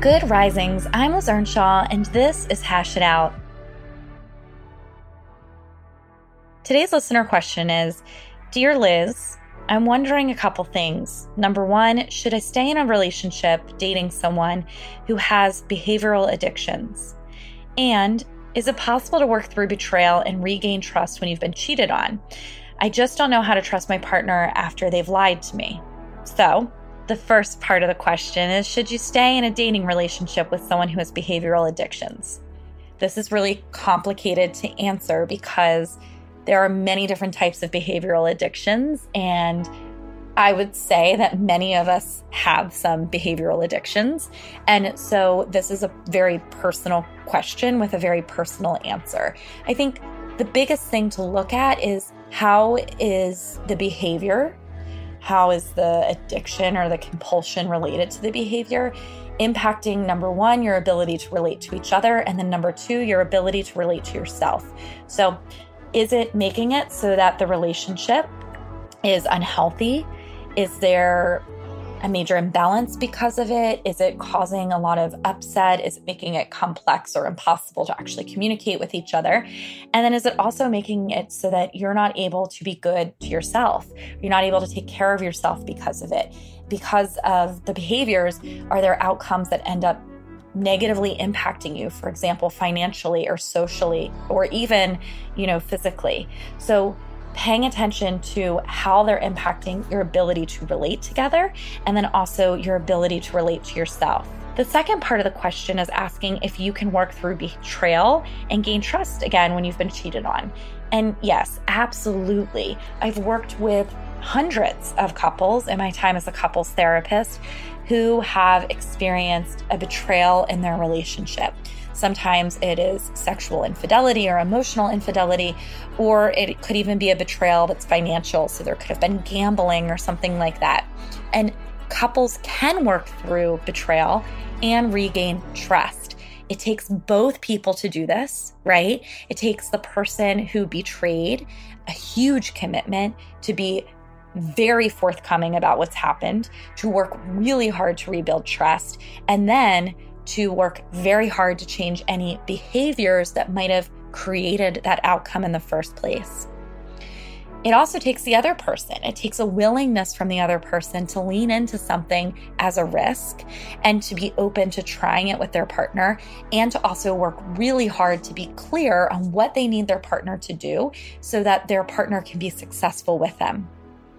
Good risings. I'm Liz Earnshaw, and this is Hash It Out. Today's listener question is Dear Liz, I'm wondering a couple things. Number one, should I stay in a relationship dating someone who has behavioral addictions? And is it possible to work through betrayal and regain trust when you've been cheated on? I just don't know how to trust my partner after they've lied to me. So, the first part of the question is Should you stay in a dating relationship with someone who has behavioral addictions? This is really complicated to answer because there are many different types of behavioral addictions. And I would say that many of us have some behavioral addictions. And so this is a very personal question with a very personal answer. I think the biggest thing to look at is how is the behavior how is the addiction or the compulsion related to the behavior impacting number one, your ability to relate to each other, and then number two, your ability to relate to yourself. So, is it making it so that the relationship is unhealthy? Is there a major imbalance because of it? Is it causing a lot of upset? Is it making it complex or impossible to actually communicate with each other? And then is it also making it so that you're not able to be good to yourself? You're not able to take care of yourself because of it. Because of the behaviors, are there outcomes that end up negatively impacting you for example financially or socially or even you know physically so paying attention to how they're impacting your ability to relate together and then also your ability to relate to yourself. The second part of the question is asking if you can work through betrayal and gain trust again when you've been cheated on. And yes, absolutely. I've worked with hundreds of couples in my time as a couples therapist who have experienced a betrayal in their relationship. Sometimes it is sexual infidelity or emotional infidelity, or it could even be a betrayal that's financial. So there could have been gambling or something like that. And couples can work through betrayal and regain trust. It takes both people to do this, right? It takes the person who betrayed a huge commitment to be very forthcoming about what's happened, to work really hard to rebuild trust, and then to work very hard to change any behaviors that might have created that outcome in the first place. It also takes the other person. It takes a willingness from the other person to lean into something as a risk and to be open to trying it with their partner and to also work really hard to be clear on what they need their partner to do so that their partner can be successful with them.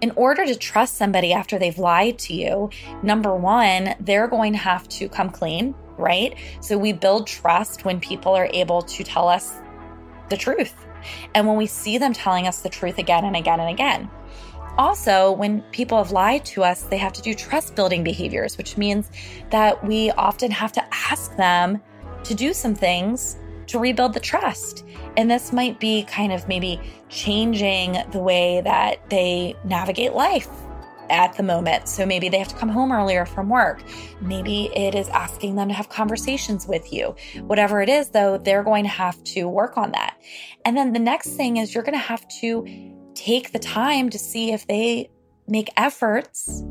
In order to trust somebody after they've lied to you, number one, they're going to have to come clean right? So we build trust when people are able to tell us the truth and when we see them telling us the truth again and again and again. Also, when people have lied to us, they have to do trust building behaviors, which means that we often have to ask them to do some things to rebuild the trust. And this might be kind of maybe changing the way that they navigate life at the moment. So maybe they have to come home earlier from work. Maybe it is asking them to have conversations with you. Whatever it is, though, they're going to have to work on that. And then the next thing is you're going to have to take the time to see if they make efforts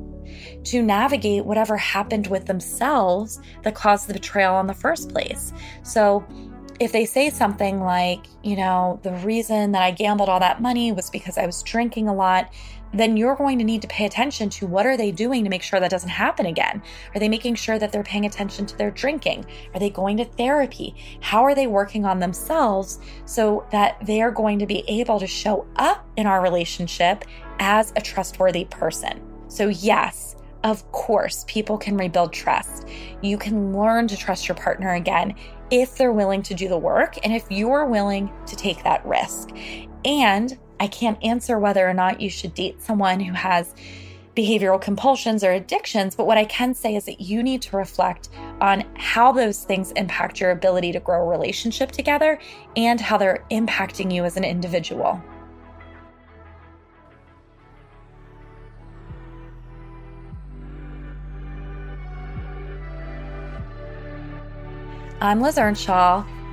to navigate whatever happened with themselves that caused the betrayal in the first place. So, if they say something like, you know, the reason that I gambled all that money was because I was drinking a lot, then you're going to need to pay attention to what are they doing to make sure that doesn't happen again? Are they making sure that they're paying attention to their drinking? Are they going to therapy? How are they working on themselves so that they are going to be able to show up in our relationship as a trustworthy person? So, yes, of course, people can rebuild trust. You can learn to trust your partner again if they're willing to do the work and if you're willing to take that risk. And I can't answer whether or not you should date someone who has behavioral compulsions or addictions. But what I can say is that you need to reflect on how those things impact your ability to grow a relationship together and how they're impacting you as an individual. I'm Liz Earnshaw